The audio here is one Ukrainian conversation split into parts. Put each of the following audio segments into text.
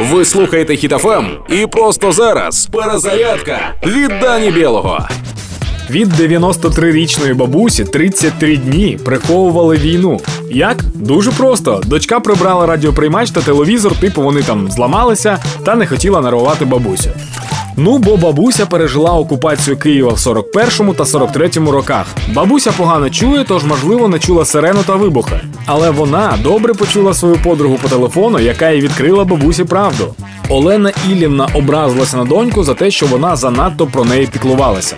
Ви слухаєте Хітофем і просто зараз перезарядка від Дані Білого. Від 93-річної бабусі 33 дні приховували війну. Як? Дуже просто. Дочка прибрала радіоприймач та телевізор, типу вони там зламалися та не хотіла нервувати бабусю. Ну, бо бабуся пережила окупацію Києва в 41-му та 43-му роках. Бабуся погано чує, тож, можливо, не чула сирену та вибухи. Але вона добре почула свою подругу по телефону, яка їй відкрила бабусі правду. Олена Ілівна образилася на доньку за те, що вона занадто про неї піклувалася.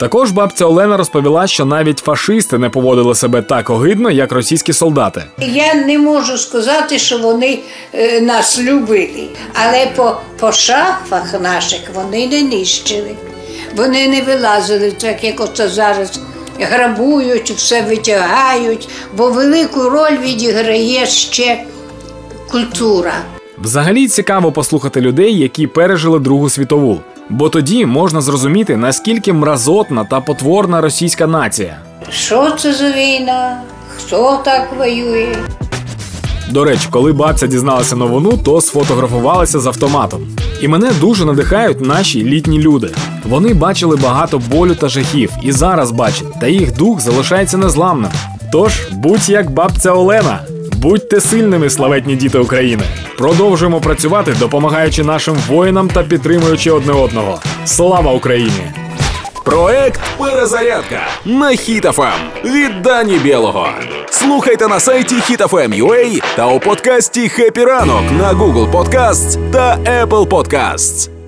Також бабця Олена розповіла, що навіть фашисти не поводили себе так огидно, як російські солдати. Я не можу сказати, що вони е, нас любили, але по, по шафах наших вони не нищили. Вони не вилазили, так як оце зараз грабують, все витягають, бо велику роль відіграє ще культура. Взагалі цікаво послухати людей, які пережили Другу світову, бо тоді можна зрозуміти, наскільки мразотна та потворна російська нація. Що це за війна? Хто так воює? До речі, коли бабця дізналася новину, то сфотографувалася з автоматом. І мене дуже надихають наші літні люди. Вони бачили багато болю та жахів, і зараз бачать, та їх дух залишається незламним. Тож будь як бабця Олена, будьте сильними, славетні діти України. Продовжуємо працювати, допомагаючи нашим воїнам та підтримуючи одне одного. Слава Україні! Проект Перезарядка на Хітофем від Дані Білого. Слухайте на сайті HitFM.ua та у подкасті «Хеппі ранок» на Google Podcasts та Apple Podcasts.